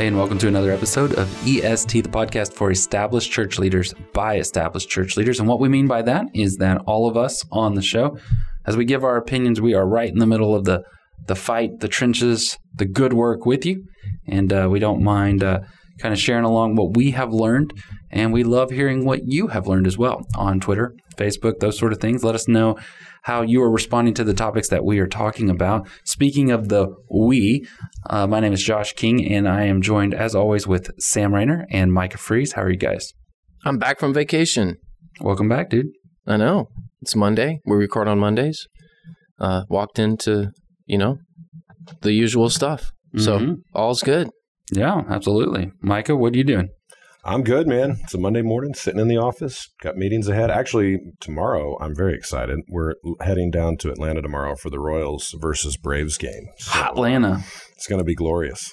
Hey, and welcome to another episode of EST, the podcast for established church leaders by established church leaders. And what we mean by that is that all of us on the show, as we give our opinions, we are right in the middle of the the fight, the trenches, the good work with you, and uh, we don't mind uh, kind of sharing along what we have learned, and we love hearing what you have learned as well on Twitter, Facebook, those sort of things. Let us know how you are responding to the topics that we are talking about. Speaking of the we, uh, my name is Josh King, and I am joined, as always, with Sam Rainer and Micah Fries. How are you guys? I'm back from vacation. Welcome back, dude. I know. It's Monday. We record on Mondays. Uh, walked into, you know, the usual stuff. So Mhm. all's good. Yeah, absolutely. Micah, what are you doing? I'm good, man. It's a Monday morning, sitting in the office. Got meetings ahead. Actually, tomorrow, I'm very excited. We're heading down to Atlanta tomorrow for the Royals versus Braves game. So Atlanta. It's going to be glorious.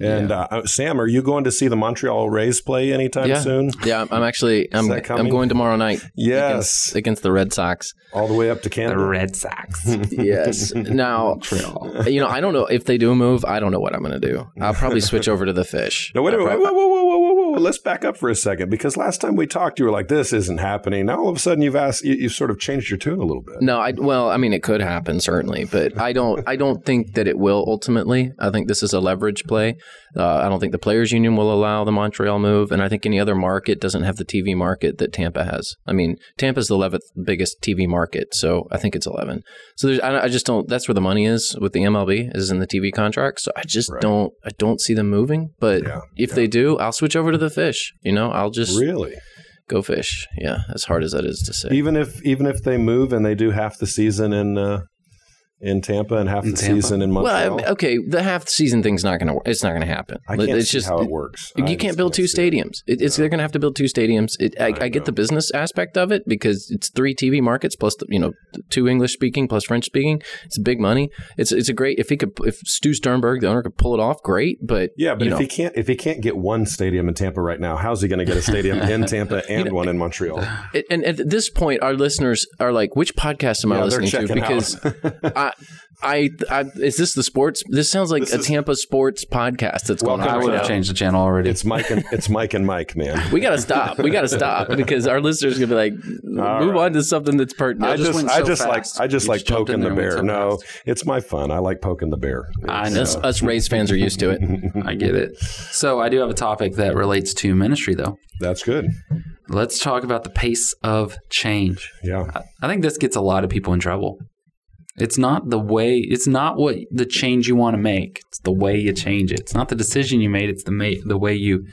And uh, Sam, are you going to see the Montreal Rays play anytime Yeah. soon? Yeah, I'm- actually I'm I'm going tomorrow night Yes, against, against the Red Sox. all the way up to Canada. The Red Sox. Yes. now, Montreal. you know, I don't know if they do a move. I don't know what I'm going to do. I'll probably switch over to the fish. No, wait a I'll minute. prob- Whoa, whoa, whoa, whoa. Let's back up for a second because last time we talked, you were like, "This isn't happening." Now all of a sudden, you've asked, you, you've sort of changed your tune a little bit. No, I well, I mean, it could happen certainly, but I don't. I don't think that it will ultimately. I think this is a leverage play. Uh, I don't think the players' union will allow the Montreal move, and I think any other market doesn't have the TV market that Tampa has. I mean, Tampa's the eleventh biggest TV market, so I think it's eleven. So there's, I, I just don't. That's where the money is with the MLB is in the TV contract. So I just Right. don't. I don't see them moving. But Yeah, if yeah. they do, I'll switch over to the fish. You know, I'll just Really? go fish. Yeah, as hard as that is to say. even if even if they move and they do half the season in uh, in Tampa and half In the Tampa. season in Montreal, Well, okay, the half the season thing's not going to. Work. It's not going to happen. I can't it's see just how it works. You I can't just build two see it. stadiums. It, it's they're going to have to build two stadiums. It, I, I I, get the business aspect of it because it's three TV markets plus the, you know two English speaking plus French speaking. It's big money. It's it's a great if he could if Stu Sternberg the owner could pull it off, great. But Yeah, but you if know, he can't if he can't get one stadium in Tampa right now, how's he going to get a stadium in Tampa and one in Montreal? it- and at this point, our listeners are like, which podcast am I Yeah, they're listening to? Because out. I, I, I, is this the sports? This sounds like This a is- Tampa sports podcast that's going on I would now. have changed the channel already. it's Mike and it's Mike and Mike, man. We got to stop. We got to stop because our listeners going to be like, All move right. on to something that's pertinent. I just just went I so just fast. like I just You like just in poking the bear. so No, fast. it's my fun. I like poking the bear. I know. us, us Rays fans are used to it. I get it. So I do have a topic that relates to ministry, though. That's good. Let's talk about the pace of change. Yeah. I- I think this gets a lot of people in trouble. It's not the way, it's not what the change you want to make. It's the way you change it. It's not the decision you made, it's the ma- the way you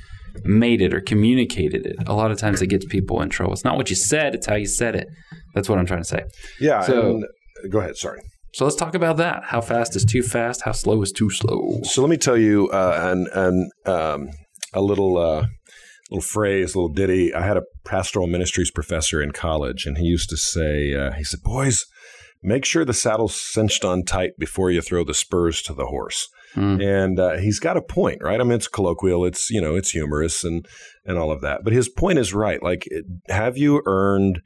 made it or communicated it. A lot of times it gets people in trouble. It's not what you said, it's how you said it. That's what I'm trying to say. Yeah. So- and, go ahead. Sorry. So let's talk about that. How fast is too fast? How slow is too slow? So let me tell you uh, an, an, um, a little uh, little phrase, a little ditty. I had a pastoral ministries professor in college, and he used to say, uh, he said, "Boys, make sure the saddle's cinched on tight before you throw the spurs to the horse." Hmm. And uh, he's got a point, right? I mean, it's colloquial, it's you know, it's humorous, and and all of that. But his point is right. Like, have you earned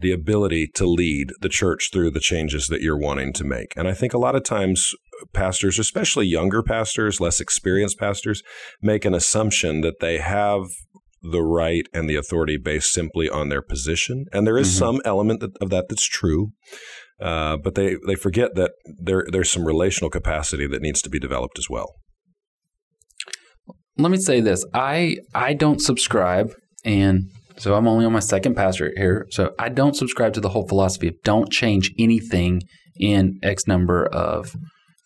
the ability to lead the church through the changes that you're wanting to make? And I think a lot of times pastors, especially younger pastors, less experienced pastors, make an assumption that they have the right and the authority based simply on their position. And there is Mhm. some element that, of that that's true. Uh, but they, they forget that there there's some relational capacity that needs to be developed as well. let me say this i i don't subscribe and so i'm only on my second pastorate here so i don't subscribe to the whole philosophy of don't change anything in x number of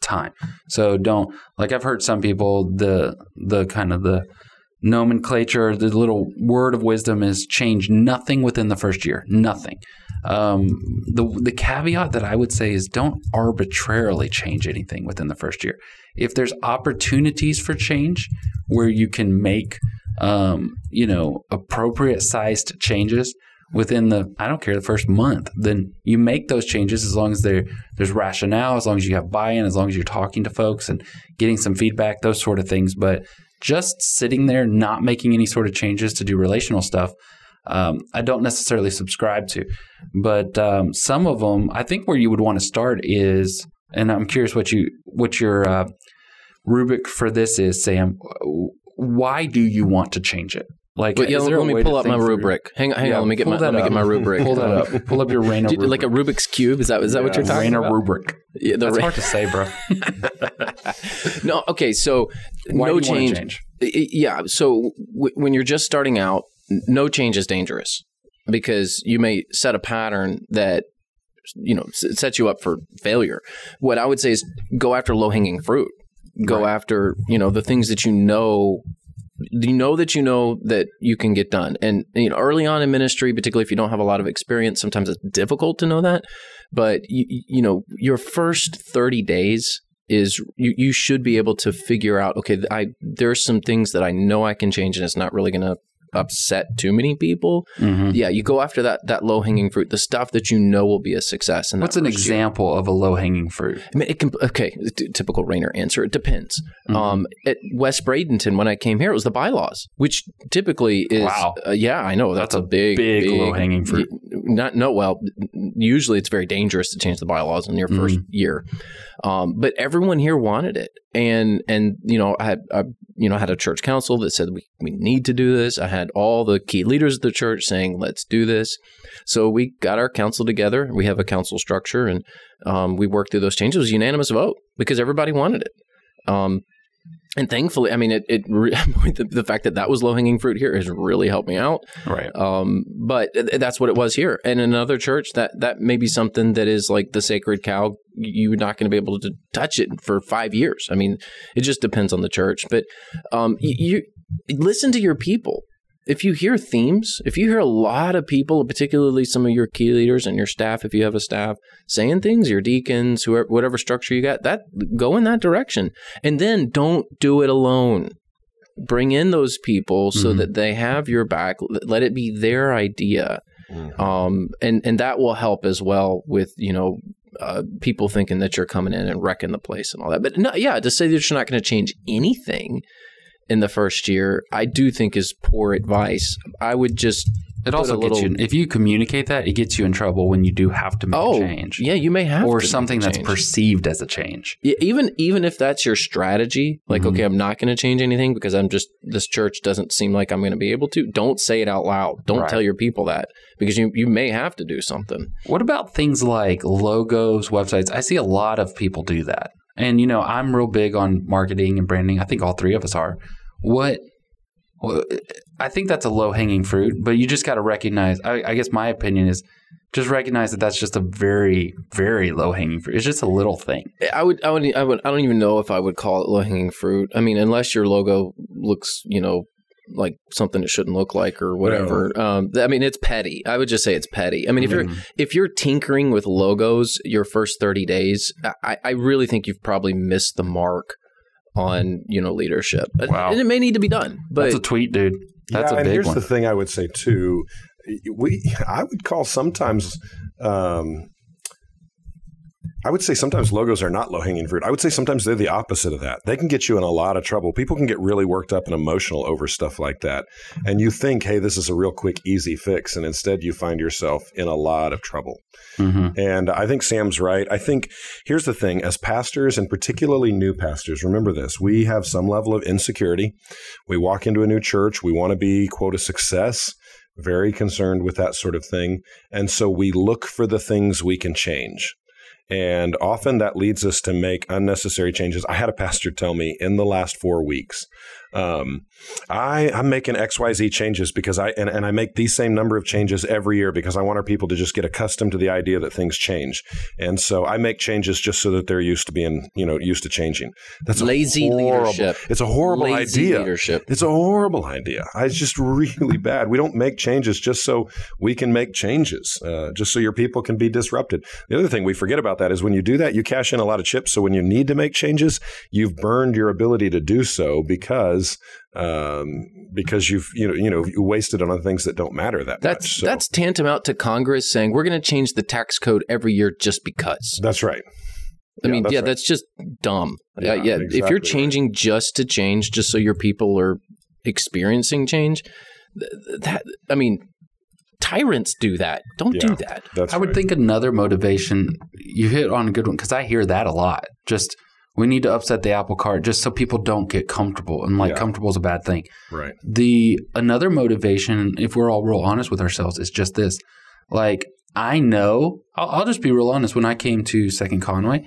time so don't like i've heard some people the the kind of the nomenclature, the little word of wisdom is change nothing within the first year. Nothing. Um, the the caveat that I would say is don't arbitrarily change anything within the first year. If there's opportunities for change where you can make um, you know appropriate sized changes within the I don't care the first month, then you make those changes as long as there there's rationale, as long as you have buy-in, as long as you're talking to folks and getting some feedback, those sort of things. But just sitting there not making any sort of changes to do relational stuff, um, I don't necessarily subscribe to. But um, some of them, I think where you would want to start is, and I'm curious what you what your uh, rubric for this is, Sam. Why do you want to change it? Like, But yeah, let me pull up my think through- rubric. Hang, hang Yeah, on, let me get my let me up. get my rubric. Pull that up. Pull up your Rainer Dude, like a. Rubik's cube. Is that is that what you're talking Rainer about? rubric. Yeah, the That's Ra- hard to say, bro. no, okay. So Why no change. change? Yeah. So w- when you're just starting out, no change is dangerous because you may set a pattern that you know sets you up for failure. What I would say is go after low hanging fruit. Go after you know the things that you know. You know that you know that you can get done, and you know early on in ministry, particularly if you don't have a lot of experience, sometimes it's difficult to know that. But you, you know your first thirty days is you, you should be able to figure out okay I there's some things that I know I can change and it's not really going to upset too many people. Mm-hmm. Yeah, you go after that that low hanging fruit, the stuff that you know will be a success. And What's an example of a low hanging fruit? I mean, it can. Okay, t- typical Rainer answer. It depends. Mm-hmm. Um, at West Bradenton, when I came here, it was the bylaws, which typically is. Wow. Uh, yeah, I know that's, That's a a big, big low-hanging fruit. Not no. Well, usually it's very dangerous to change the bylaws in your 1st Mm-hmm. year, um, but everyone here wanted it, and and you know I had I, you know had a church council that said we we need to do this. I had all the key leaders of the church saying let's do this. So we got our council together. We have a council structure, and um, we worked through those changes. It was a unanimous vote because everybody wanted it. Um, and thankfully, I mean, it, it re- the, the fact that that was low hanging fruit here has really helped me out. Right. Um, but th- that's what it was here. And in another church, that that may be something that is like the sacred cow. You're not going to be able to touch it for five years. I mean, it just depends on the church. But um, you, you listen to your people. If you hear themes, if you hear a lot of people, particularly some of your key leaders and your staff, if you have a staff saying things, your deacons, whoever, whatever structure you got, that go in that direction, and then don't do it alone. Bring in those people so Mhm. that they have your back. Let it be their idea. Um and and that will help as well with you know uh, people thinking that you're coming in and wrecking the place and all that. But no yeah to say that you're not going to change anything in the first year i do think is poor advice i would just It also gets little- you if you communicate that, it gets you in trouble when you do have to make oh a change. yeah you may have or something that's perceived as a change. Yeah, even even if that's your strategy, like Mhm. okay, I'm not going to change anything because I'm just this church doesn't seem like I'm going to be able to. Don't say it out loud. Don't Right. tell your people that because you you may have to do something. What about things like logos, websites? I see a lot of people do that. And you know, I'm real big on marketing and branding. I think all three of us are. What I think that's a low hanging fruit, but you just got to recognize. I, I guess my opinion is just recognize that that's just a very, very low hanging fruit. It's just a little thing. I would I would I would I don't even know if I would call it low hanging fruit. I mean, unless your logo looks you know like something it shouldn't look like or whatever. Um, I mean, it's petty. I would just say it's petty. I mean, if you're Mhm. if you're tinkering with logos your first 30 days I, I really think you've probably missed the mark on you know leadership Wow. and it may need to be done but that's a tweet, dude. That's yeah, a and here's one. the thing I would say too. We I would call sometimes um, I would say sometimes logos are not low hanging fruit. I would say sometimes they're the opposite of that. They can get you in a lot of trouble. People can get really worked up and emotional over stuff like that. And you think, hey, this is a real quick, easy fix. And instead you find yourself in a lot of trouble. Mhm. And I think Sam's right. I think here's the thing as pastors, and particularly new pastors, remember this we have some level of insecurity. We walk into a new church, we want to be, quote, a success, very concerned with that sort of thing. And so we look for the things we can change. And often that leads us to make unnecessary changes. I had a pastor tell me in the last four weeks, Um, I I'm making X Y Z changes because I and, and I make these same number of changes every year because I want our people to just get accustomed to the idea that things change, and so I make changes just so that they're used to being you know used to changing. That's Lazy horrible- leadership. It's a horrible Lazy idea. leadership. It's a horrible idea. It's just really bad. We don't make changes just so we can make changes, uh, just so your people can be disrupted. The other thing we forget about that is when you do that, you cash in a lot of chips. So when you need to make changes, you've burned your ability to do so because um, because you've you know you know you wasted on other things that don't matter that That's much. So that's tantamount to Congress saying we're going to change the tax code every year just because. that's right. I mean, that's yeah, right. that's just dumb. Yeah, Yeah, yeah. if you're right. changing just to change, just so your people are experiencing change, th- that I mean, tyrants do that. Don't Yeah. do that. That's I would right. think another motivation, you hit on a good one because I hear that a lot. Just we need to upset the apple cart just so people don't get comfortable. And like Yeah. comfortable is a bad thing. right. The another motivation, if we're all real honest with ourselves, is just this. Like I know, I'll, I'll just be real honest. When I came to Second Conway,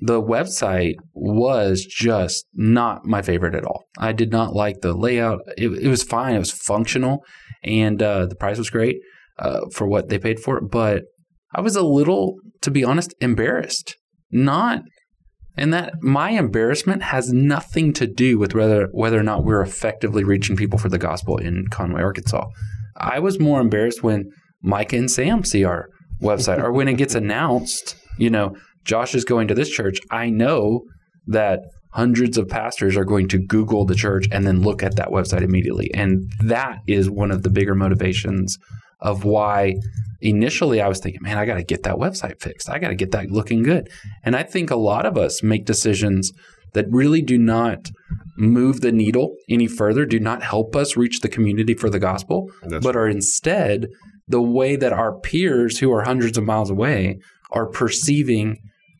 the website was just not my favorite at all. I did not like the layout. It, it was fine. It was functional, and uh, the price was great uh, for what they paid for it. But I was a little, to be honest, embarrassed. Not, and that my embarrassment has nothing to do with whether whether or not we're effectively reaching people for the gospel in Conway, Arkansas. I was more embarrassed when Micah and Sam see our website, or when it gets announced. You know, Josh is going to this church. I know that hundreds of pastors are going to Google the church and then look at that website immediately, and that is one of the bigger motivations of why initially I was thinking, man, I got to get that website fixed. I got to get that looking good. And I think a lot of us make decisions that really do not move the needle any further, do not help us reach the community for the gospel, That's but are instead the way that our peers who are hundreds of miles away are perceiving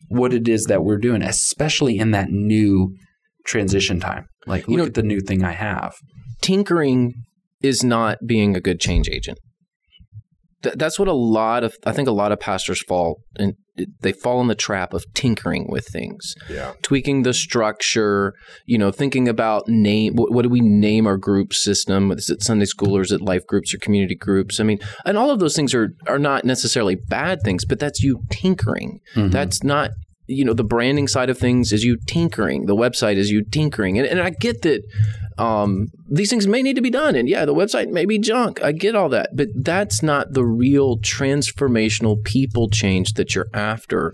what it is that we're doing, especially in that new transition time. Like, look You know- at the new thing I have. Tinkering is not being a good change agent. Th- that's what a lot of I think a lot of pastors fall and they fall in the trap of tinkering with things. Yeah. tweaking the structure, you know, thinking about name. What, what do we name our group system? Is it Sunday school or is it life groups or community groups? I mean, and all of those things are are not necessarily bad things, but that's you tinkering. Mhm. That's not. You know, the branding side of things is you tinkering. The website is you tinkering, and, and I get that um, these things may need to be done. And yeah, the website may be junk. I get all that, but that's not the real transformational people change that you're after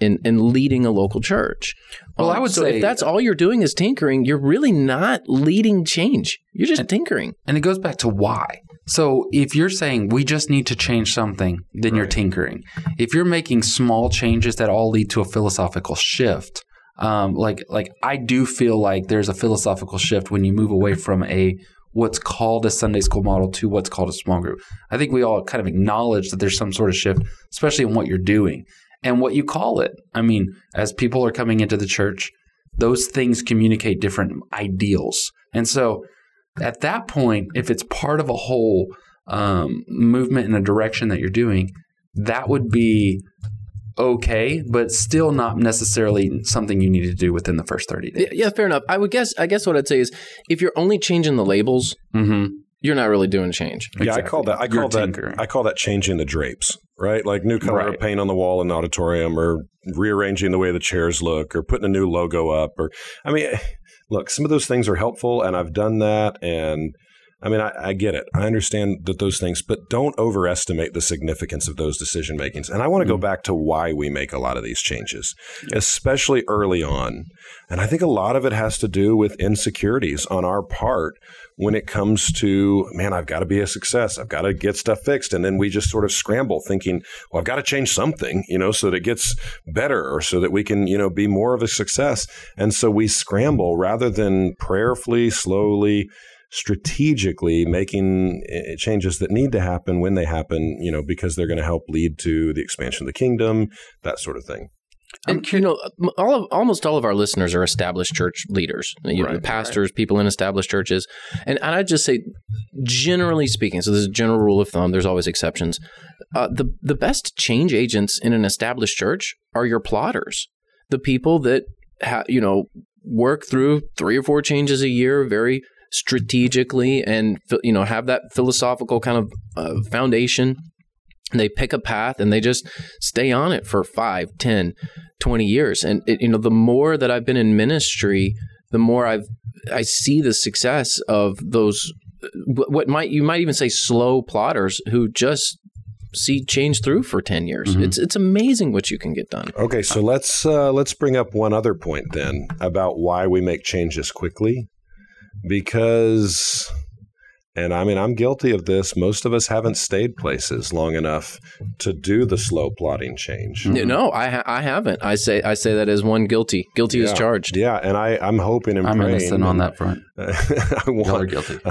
in, in leading a local church. Well, I would so say- if that's all you're doing is tinkering, you're really not leading change. You're just tinkering. And it goes back to why. So if you're saying we just need to change something, then you're tinkering. If you're making small changes that all lead to a philosophical shift, um, like like I do feel like there's a philosophical shift when you move away from a what's called a Sunday school model to what's called a small group. I think we all kind of acknowledge that there's some sort of shift, especially in what you're doing and what you call it. I mean, as people are coming into the church, those things communicate different ideals. And so at that point, if it's part of a whole um, movement in a direction that you're doing, that would be okay, but still not necessarily something you need to do within the first 30 days. Yeah, yeah, fair enough. I would guess. I guess what I'd say is, if you're only changing the labels, Mm-hmm. you're not really doing change. Yeah, I call that I You're call that tinkering. I call that changing the drapes, right? Like new color Right. of paint on the wall in the auditorium, or rearranging the way the chairs look, or putting a new logo up, or I mean, look, some of those things are helpful, and I've done that, and I mean, I, I get it, I understand that those things, but don't overestimate the significance of those decision makings. And I want to go mm. back to why we make a lot of these changes, especially early on, and I think a lot of it has to do with insecurities on our part when it comes to man i've got to be a success. I've got to get stuff fixed. And then we just sort of scramble thinking well i've got to change something you know so that it gets better or so that we can you know be more of a success. And so we scramble rather than prayerfully slowly strategically making eh, changes that need to happen when they happen you know because they're going to help lead to the expansion of the kingdom that sort of thing And you know, all of almost all of our listeners are established church leaders, you know, Right, pastors, people in established churches, and, and I just say, generally speaking, so there's a general rule of thumb. There's always exceptions. Uh, the the best change agents in an established church are your plotters, the people that ha- you know work through three or four changes a year, very strategically, and you know have that philosophical kind of uh, foundation. They pick a path and they just stay on it for 5, 10, 20 years. And it, you know, the more that I've been in ministry, the more I've I see the success of those what might you might even say slow plotters who just see change through for 10 years. Mm-hmm. It's it's amazing what you can get done. Okay, so let's uh, let's bring up one other point then about why we make changes quickly because and I mean, I'm guilty of this. Most of us haven't stayed places long enough to do the slow plotting change. Mm-hmm. No, I ha- I haven't. I say I say that as one guilty. Guilty yeah. is charged. Yeah, and I I'm hoping and I'm praying. innocent on that front. I want, Y'all are guilty.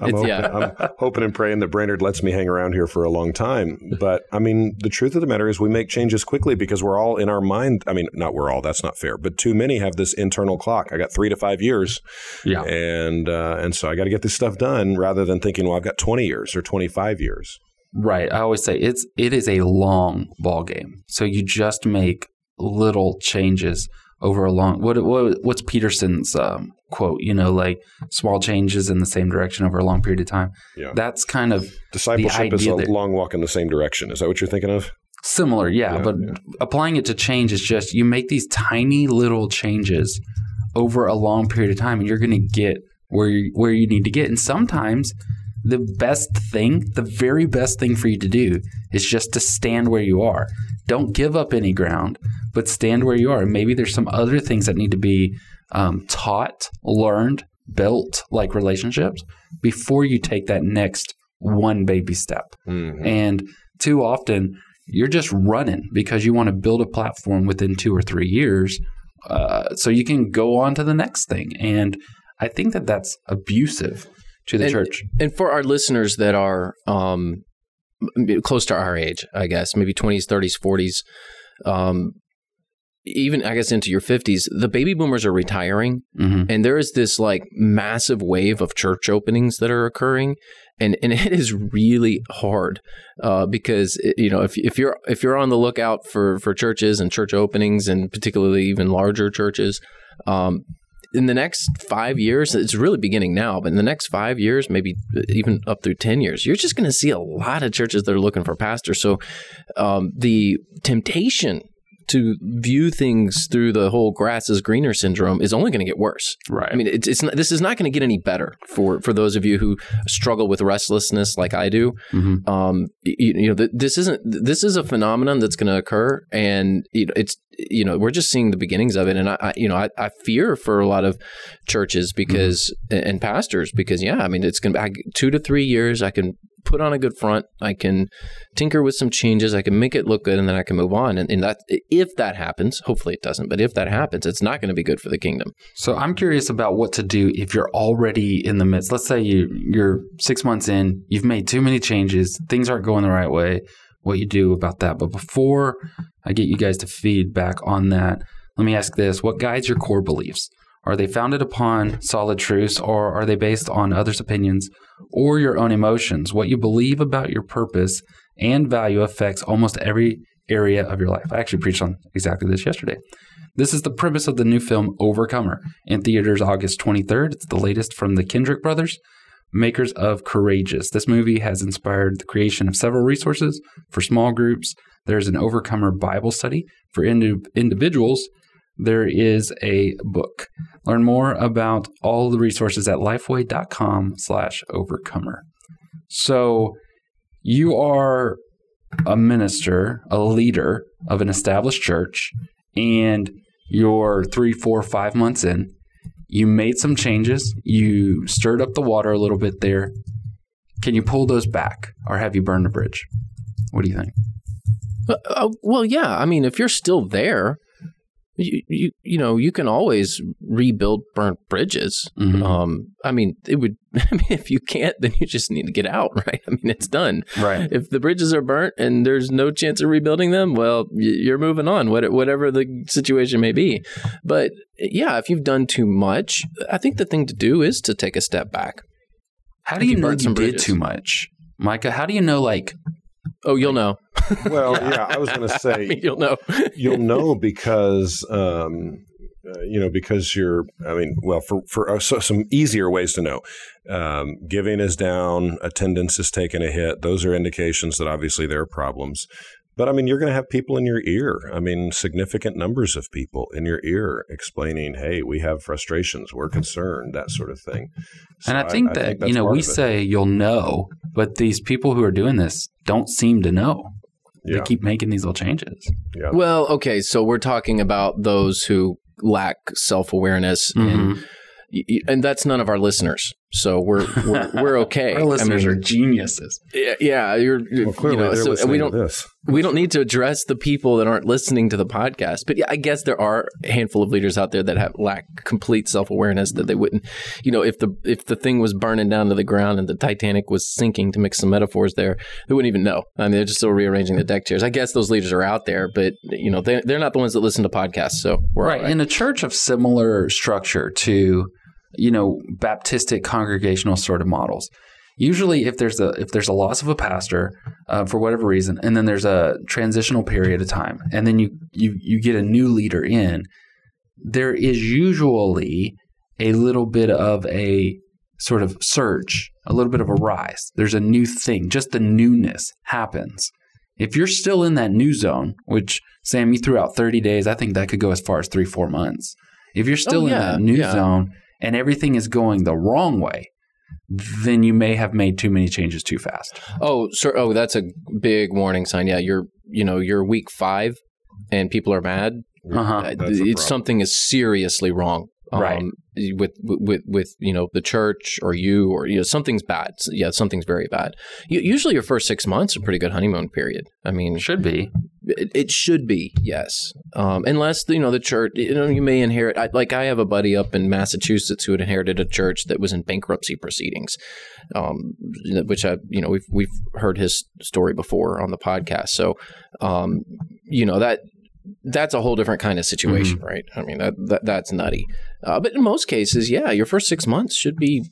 I'm, hoping, yeah. I'm hoping and praying that Brainerd lets me hang around here for a long time. But I mean, the truth of the matter is, we make changes quickly because we're all in our mind. I mean, not we're all. That's not fair. But too many have this internal clock. I got three to five years. Yeah, and uh, and so I got to get this stuff done rather than thinking, well, I've got 20 years or 25 years. Right. I always say it's it is a long ball game. So you just make little changes over a long what, what what's Peterson's um, quote, you know, like small changes in the same direction over a long period of time. Yeah. That's kind of discipleship is a that, long walk in the same direction. Is that what you're thinking of? Similar, yeah, yeah but yeah. applying it to change is just you make these tiny little changes over a long period of time and you're going to get where you, where you need to get. And sometimes the best thing, the very best thing for you to do is just to stand where you are. Don't give up any ground, but stand where you are. And maybe there's some other things that need to be um, taught, learned, built, like relationships, before you take that next one baby step. Mm-hmm. And too often, you're just running because you want to build a platform within two or three years uh, so you can go on to the next thing. And I think that that's abusive to the and, church. And for our listeners that are um, close to our age, I guess, maybe 20s, 30s, 40s, um, even I guess into your 50s, the baby boomers are retiring. Mm-hmm. And there is this like massive wave of church openings that are occurring. And, and it is really hard uh, because it, you know if, if you're if you're on the lookout for for churches and church openings and particularly even larger churches, um, in the next five years, it's really beginning now, but in the next five years, maybe even up through 10 years, you're just going to see a lot of churches that are looking for pastors. So um, the temptation to view things through the whole grass is greener syndrome is only going to get worse. Right. I mean, it's, it's not, this is not going to get any better for for those of you who struggle with restlessness like I do. Mm-hmm. Um, you, you, know, th- this isn't this is a phenomenon that's going to occur, and you it's you know we're just seeing the beginnings of it, and I, I you know I, I, fear for a lot of churches because mm-hmm. and pastors because yeah, I mean it's going to be two to three years. I can put on a good front. I can tinker with some changes. I can make it look good, and then I can move on. And, and that, if that happens, hopefully it doesn't, but if that happens, it's not going to be good for the kingdom. So I'm curious about what to do if you're already in the midst. Let's say you you're six months in, you've made too many changes, things aren't going the right way. What you do about that? But before I get you guys to feedback on that, let me ask this: What guides your core beliefs? Are they founded upon solid truths or are they based on others' opinions or your own emotions? What you believe about your purpose and value affects almost every area of your life. I actually preached on exactly this yesterday. This is the premise of the new film Overcomer in theaters August 23rd. It's the latest from the Kendrick brothers, makers of Courageous. This movie has inspired the creation of several resources for small groups. There's an Overcomer Bible study for indi- individuals there is a book. Learn more about all the resources at lifeway.com slash overcomer. So you are a minister, a leader of an established church, and you're three, four, five months in. You made some changes. You stirred up the water a little bit there. Can you pull those back, or have you burned a bridge? What do you think? Uh, uh well, yeah. I mean, if you're still there, you, you, you know you can always rebuild burnt bridges. Mm-hmm. Um, I mean, it would. I mean, if you can't, then you just need to get out, right? I mean, it's done. Right. If the bridges are burnt and there's no chance of rebuilding them, well, you're moving on, whatever the situation may be. But yeah, if you've done too much, I think the thing to do is to take a step back. How do you, you know you did too much, Micah? How do you know like Oh, you'll know. well, yeah, I was going to say I mean, you'll know. you'll know because um, uh, you know, because you're, I mean, well, for, for uh, so some easier ways to know, um, giving is down, attendance is taking a hit. Those are indications that obviously there are problems. But I mean, you're going to have people in your ear. I mean, significant numbers of people in your ear explaining, "Hey, we have frustrations. We're concerned." That sort of thing. So and I think I, that I think you know we say you'll know, but these people who are doing this don't seem to know. Yeah. They keep making these little changes. Yeah. Well, okay, so we're talking about those who lack self awareness mm-hmm. and and that's none of our listeners. So we're we're, we're okay. our listeners I mean, are geniuses. Yeah, yeah you're. Well, clearly, you know, so we don't this. we don't need to address the people that aren't listening to the podcast. But yeah, I guess there are a handful of leaders out there that have lack complete self awareness that they wouldn't. You know, if the if the thing was burning down to the ground and the Titanic was sinking, to mix some metaphors there, they wouldn't even know. I mean, they're just still rearranging the deck chairs. I guess those leaders are out there, but you know, they they're not the ones that listen to podcasts. So we're right. right. in a church of similar structure to you know, Baptistic congregational sort of models. Usually, if there's a if there's a loss of a pastor uh, for whatever reason, and then there's a transitional period of time, and then you you you get a new leader in, there is usually a little bit of a sort of surge, a little bit of a rise. There's a new thing, just the newness happens. If you're still in that new zone, which Sam, you threw out 30 days, I think that could go as far as three, four months. If you're still oh, yeah, in that new yeah. zone and everything is going the wrong way, then you may have made too many changes too fast. Oh, sir. Oh, that's a big warning sign. Yeah, you're you know you're week five, and people are mad. Uh-huh. It's something is seriously wrong um, right with with with you know the church or you or you know something's bad. Yeah something's very bad. Usually your first six months are a pretty good honeymoon period. I mean it should be. it, it should be yes. Um, unless you know the church you know you may inherit I, like i have a buddy up in massachusetts who had inherited a church that was in bankruptcy proceedings um, which i you know we've we've heard his story before on the podcast. So um, you know that that's a whole different kind of situation, mm-hmm. right? I mean, that, that that's nutty. Uh, but in most cases, yeah, your first six months should be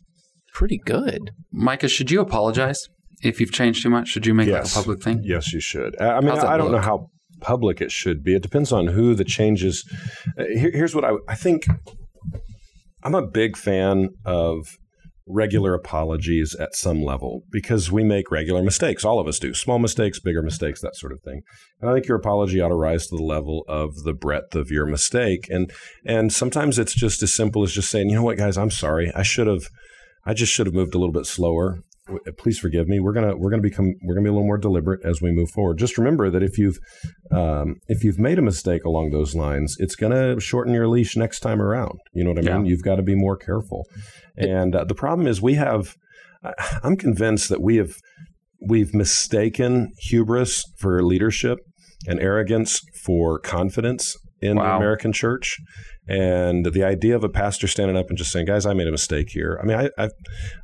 pretty good. Micah, should you apologize if you've changed too much? Should you make yes. like a public thing? Yes, you should. I mean, I don't look? know how public it should be. It depends on who the changes. Uh, here, here's what I I think. I'm a big fan of regular apologies at some level because we make regular mistakes. All of us do. Small mistakes, bigger mistakes, that sort of thing. And I think your apology ought to rise to the level of the breadth of your mistake. And and sometimes it's just as simple as just saying, you know what, guys, I'm sorry. I should have I just should have moved a little bit slower. Please forgive me. We're gonna we're gonna become we're gonna be a little more deliberate as we move forward. Just remember that if you've um, if you've made a mistake along those lines, it's gonna shorten your leash next time around. You know what I mean? You've got to be more careful. And uh, the problem is we have, I'm convinced that we have, we've mistaken hubris for leadership and arrogance for confidence in wow. the American church. And the idea of a pastor standing up and just saying, "Guys, I made a mistake here." I mean, I, have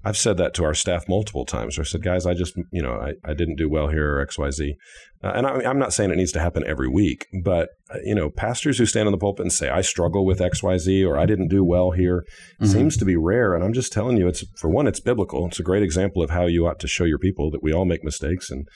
I've said that to our staff multiple times. I said, "Guys, I just you know I, I didn't do well here or X Y Z," uh, and I, am not saying it needs to happen every week, but uh, you know, pastors who stand in the pulpit and say, "I struggle with X Y Z" or "I didn't do well here," mm-hmm. seems to be rare. And I'm just telling you, it's for one, it's biblical. It's a great example of how you ought to show your people that we all make mistakes and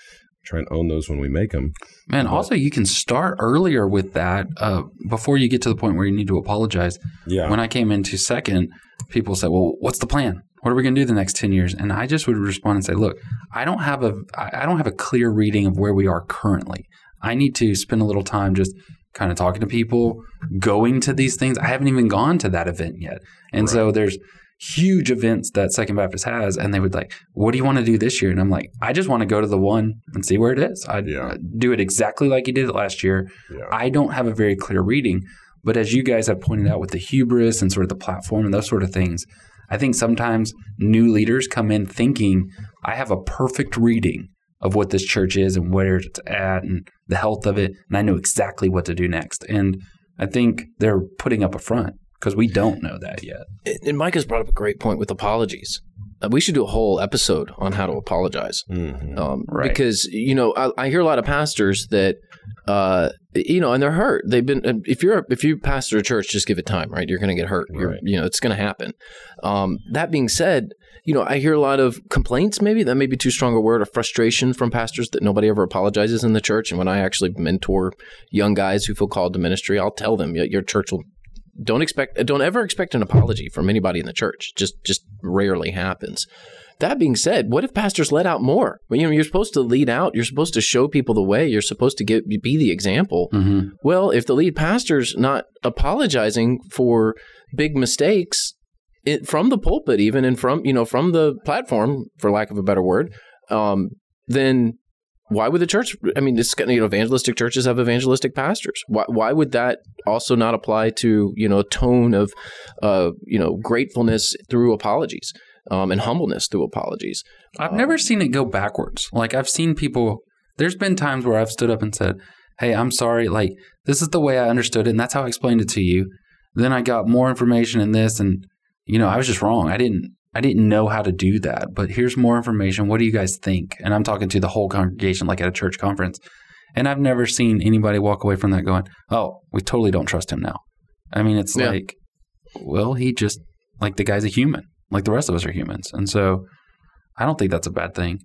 try and own those when we make them. Man, also you can start earlier with that uh, before you get to the point where you need to apologize. Yeah. When I came into second, people said, "Well, what's the plan? What are we going to do the next ten years?" And I just would respond and say, "Look, I don't have a I don't have a clear reading of where we are currently. I need to spend a little time just." kind of talking to people, going to these things. I haven't even gone to that event yet. And right. so there's huge events that Second Baptist has, and they would like, "What do you want to do this year?" And I'm like, "I just want to go to the one and see where it is. I yeah. Uh, do it exactly like you did it last year. Yeah. I don't have a very clear reading, but as you guys have pointed out with the hubris and sort of the platform and those sort of things, I think sometimes new leaders come in thinking, "I have a perfect reading." Of what this church is and where it's at and the health of it, and I know exactly what to do next. And I think they're putting up a front because we don't know that yet. And Mike has brought up a great point with apologies. Uh, we should do a whole episode on how to apologize, mm-hmm. um, right. because you know I, I, hear a lot of pastors that uh, you know, and they're hurt. They've been uh, if you're if you pastor a church, just give it time, right? You're going to get hurt. Right. you know, it's going to happen. Um, that being said, you know, I hear a lot of complaints. Maybe that may be too strong a word, of frustration from pastors that nobody ever apologizes in the church. And when I actually mentor young guys who feel called to ministry, I'll tell them your church will don't expect don't ever expect an apology from anybody in the church. Just just rarely happens. That being said, what if pastors let out more? Well, you know, you're supposed to lead out. You're supposed to show people the way. You're supposed to get be the example. Mm-hmm. Well, if the lead pastor's not apologizing for big mistakes it, from the pulpit, even and from you know from the platform, for lack of a better word, um, then why would the church? I mean, this you know, evangelistic churches have evangelistic pastors. Why, why would that also not apply to you know a tone of uh, you know gratefulness through apologies um, and humbleness through apologies? I've never seen it go backwards. Like I've seen people. There's been times where I've stood up and said, "Hey, I'm sorry. Like this is the way I understood it, and that's how I explained it to you." Then I got more information in this, and you know, I was just wrong. I didn't. I didn't know how to do that, but here's more information. What do you guys think? And I'm talking to the whole congregation, like at a church conference. And I've never seen anybody walk away from that going, "Oh, we totally don't trust him now." I mean, it's Yeah. like, well, he just like the guy's a human, like the rest of us are humans, and so I don't think that's a bad thing.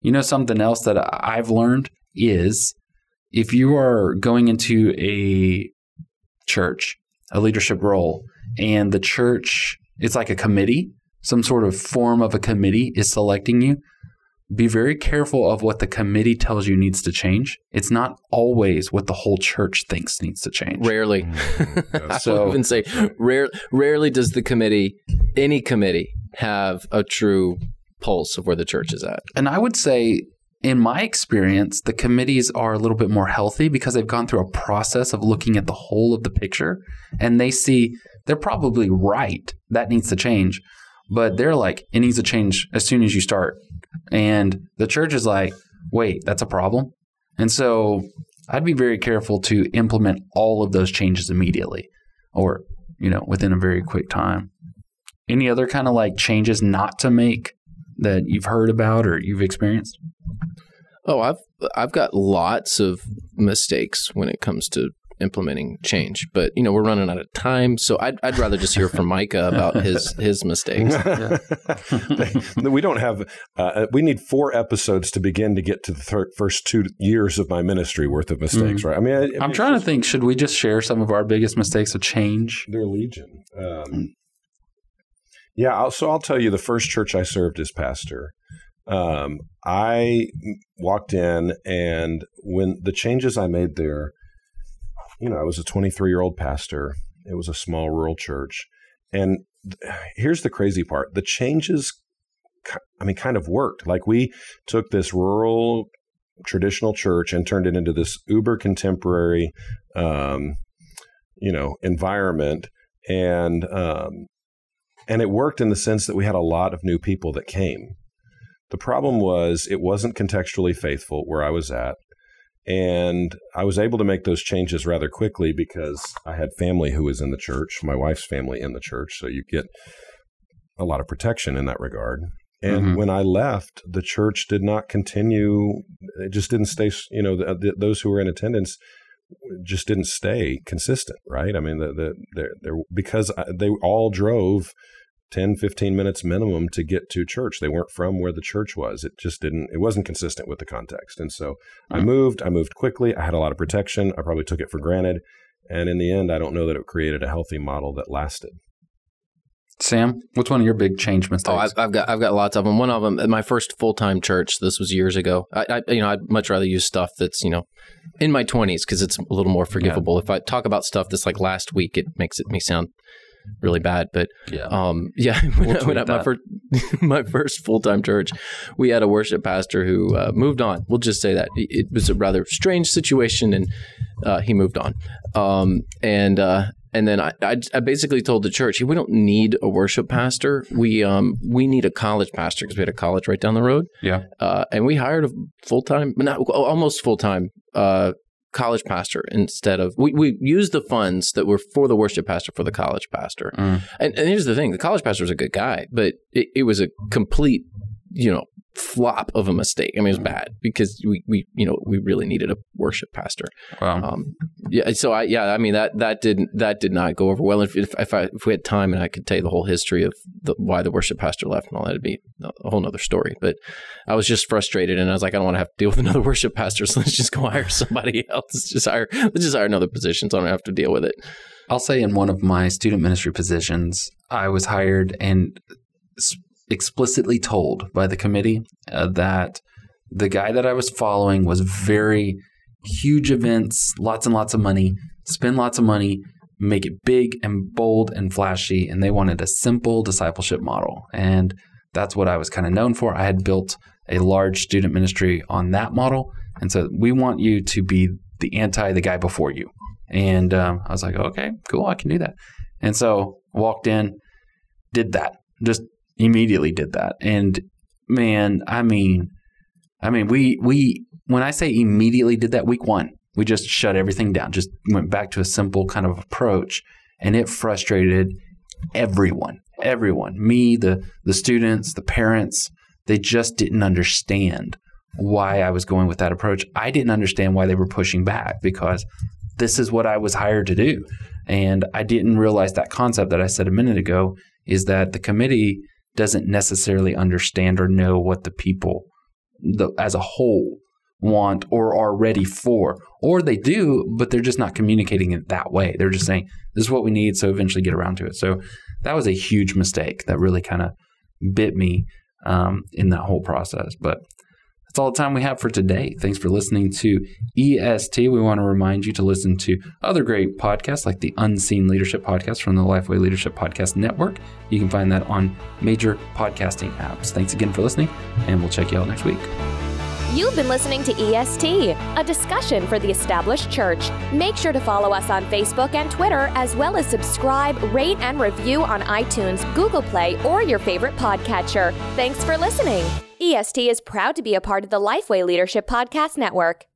You know, something else that I've learned is if you are going into a church, a leadership role, and the church, it's like a committee, some sort of form of a committee is selecting you, be very careful of what the committee tells you needs to change. It's not always what the whole church thinks needs to change. Rarely. Mm, I So- would even say rare, rarely does the committee, any committee, have a true pulse of where the church is at. And I would say, in my experience, the committees are a little bit more healthy because they've gone through a process of looking at the whole of the picture and they see they're probably right. That needs to change. But they're like, it needs to change as soon as you start. And the church is like, wait, that's a problem. And so I'd be very careful to implement all of those changes immediately or, you know, within a very quick time. Any other kind of like changes not to make that you've heard about or you've experienced? Oh, I've I've got lots of mistakes when it comes to implementing change, but you know we're running out of time, so I'd I'd rather just hear from Micah about his his mistakes. we don't have. Uh, we need four episodes to begin to get to the thir- first two years of my ministry worth of mistakes, right? I mean, I, I mean, I'm it's trying to think, should we just share some of our biggest mistakes of change? They're legion. Um, yeah, I'll, so I'll tell you the first church I served as pastor. Um, I walked in, and when the changes I made there, you know, I was a 23 year old pastor. It was a small rural church, and th- here's the crazy part: the changes, I mean, kind of worked. Like we took this rural traditional church and turned it into this uber contemporary, um, you know, environment and um, and it worked in the sense that we had a lot of new people that came. The problem was it wasn't contextually faithful where I was at, and I was able to make those changes rather quickly because I had family who was in the church, my wife's family in the church, so you get a lot of protection in that regard. And Mhm. when I left, the church did not continue. It just didn't stay. You know, the, the, those who were in attendance just didn't stay consistent, right? I mean, the, the, they're, they're, because I- they all drove 10, 15 minutes minimum to get to church. They weren't from where the church was. It just didn't, it wasn't consistent with the context. And so I Mm. moved, I moved quickly. I had a lot of protection. I probably took it for granted. And in the end, I don't know that it created a healthy model that lasted. Sam, what's one of your big change mistakes? Oh, I've, I've got I've got lots of them. One of them, at my first full time church. This was years ago. I, I you know I'd much rather use stuff that's you know in my twenties because it's a little more forgivable. If I talk about stuff that's like last week, it makes it me sound really bad. But yeah. um, yeah, when, We'll I- when I- my first my first full time church, we had a worship pastor who uh, moved on. We'll just say that it was a rather strange situation, and uh, he moved on. Um, and uh, and then I, I I basically told the church, we don't need a worship pastor. We um we need a college pastor because we had a college right down the road. Yeah. Uh, and we hired a full time, not almost full time. Uh, college pastor instead of we, we used the funds that were for the worship pastor for the college pastor Mm. and, and here's the thing: the college pastor was a good guy, but it, it was a complete, you know, flop of a mistake. I mean, it was bad because we, we you know we really needed a worship pastor. Wow. Um, yeah, so I yeah, I mean that that didn't that did not go over well. If if, if, I, if we had time and I could tell you the whole history of the, why the worship pastor left and all that, it'd be a whole nother story. But I was just frustrated, and I was like, I don't want to have to deal with another worship pastor, so let's just go hire somebody else. Let's just hire let's just hire another position, so I don't have to deal with it. I'll say in one of my student ministry positions, I was hired and explicitly told by the committee uh, that the guy that I was following was very huge events, lots and lots of money, spend lots of money, make it big and bold and flashy. And they wanted a simple discipleship model. And that's what I was kind of known for. I had built a large student ministry on that model. And so we want you to be the anti the guy before you. And um, I was like, okay, cool, I can do that. And so walked in, did that, just immediately did that. And man, I mean, I mean, we we when I say immediately did that week one, we just shut everything down, just went back to a simple kind of approach, and it frustrated everyone, everyone, me, the the students, the parents. They just didn't understand why I was going with that approach. I didn't understand why they were pushing back because this is what I was hired to do. And I didn't realize that concept that I said a minute ago is that the committee doesn't necessarily understand or know what the people the, as a whole want or are ready for. Or they do, but they're just not communicating it that way. They're just saying, this is what we need, so eventually get around to it. So that was a huge mistake that really kind of bit me um, in that whole process. But that's all the time we have for today. Thanks for listening to EST. We want to remind you to listen to other great podcasts like the Unseen Leadership Podcast from the Lifeway Leadership Podcast Network. You can find that on major podcasting apps. Thanks again for listening, and we'll check you out next week. You've been listening to EST, a discussion for the established church. Make sure to follow us on Facebook and Twitter, as well as subscribe, rate, and review on iTunes, Google Play, or your favorite podcatcher. Thanks for listening. EST is proud to be a part of the Lifeway Leadership Podcast Network.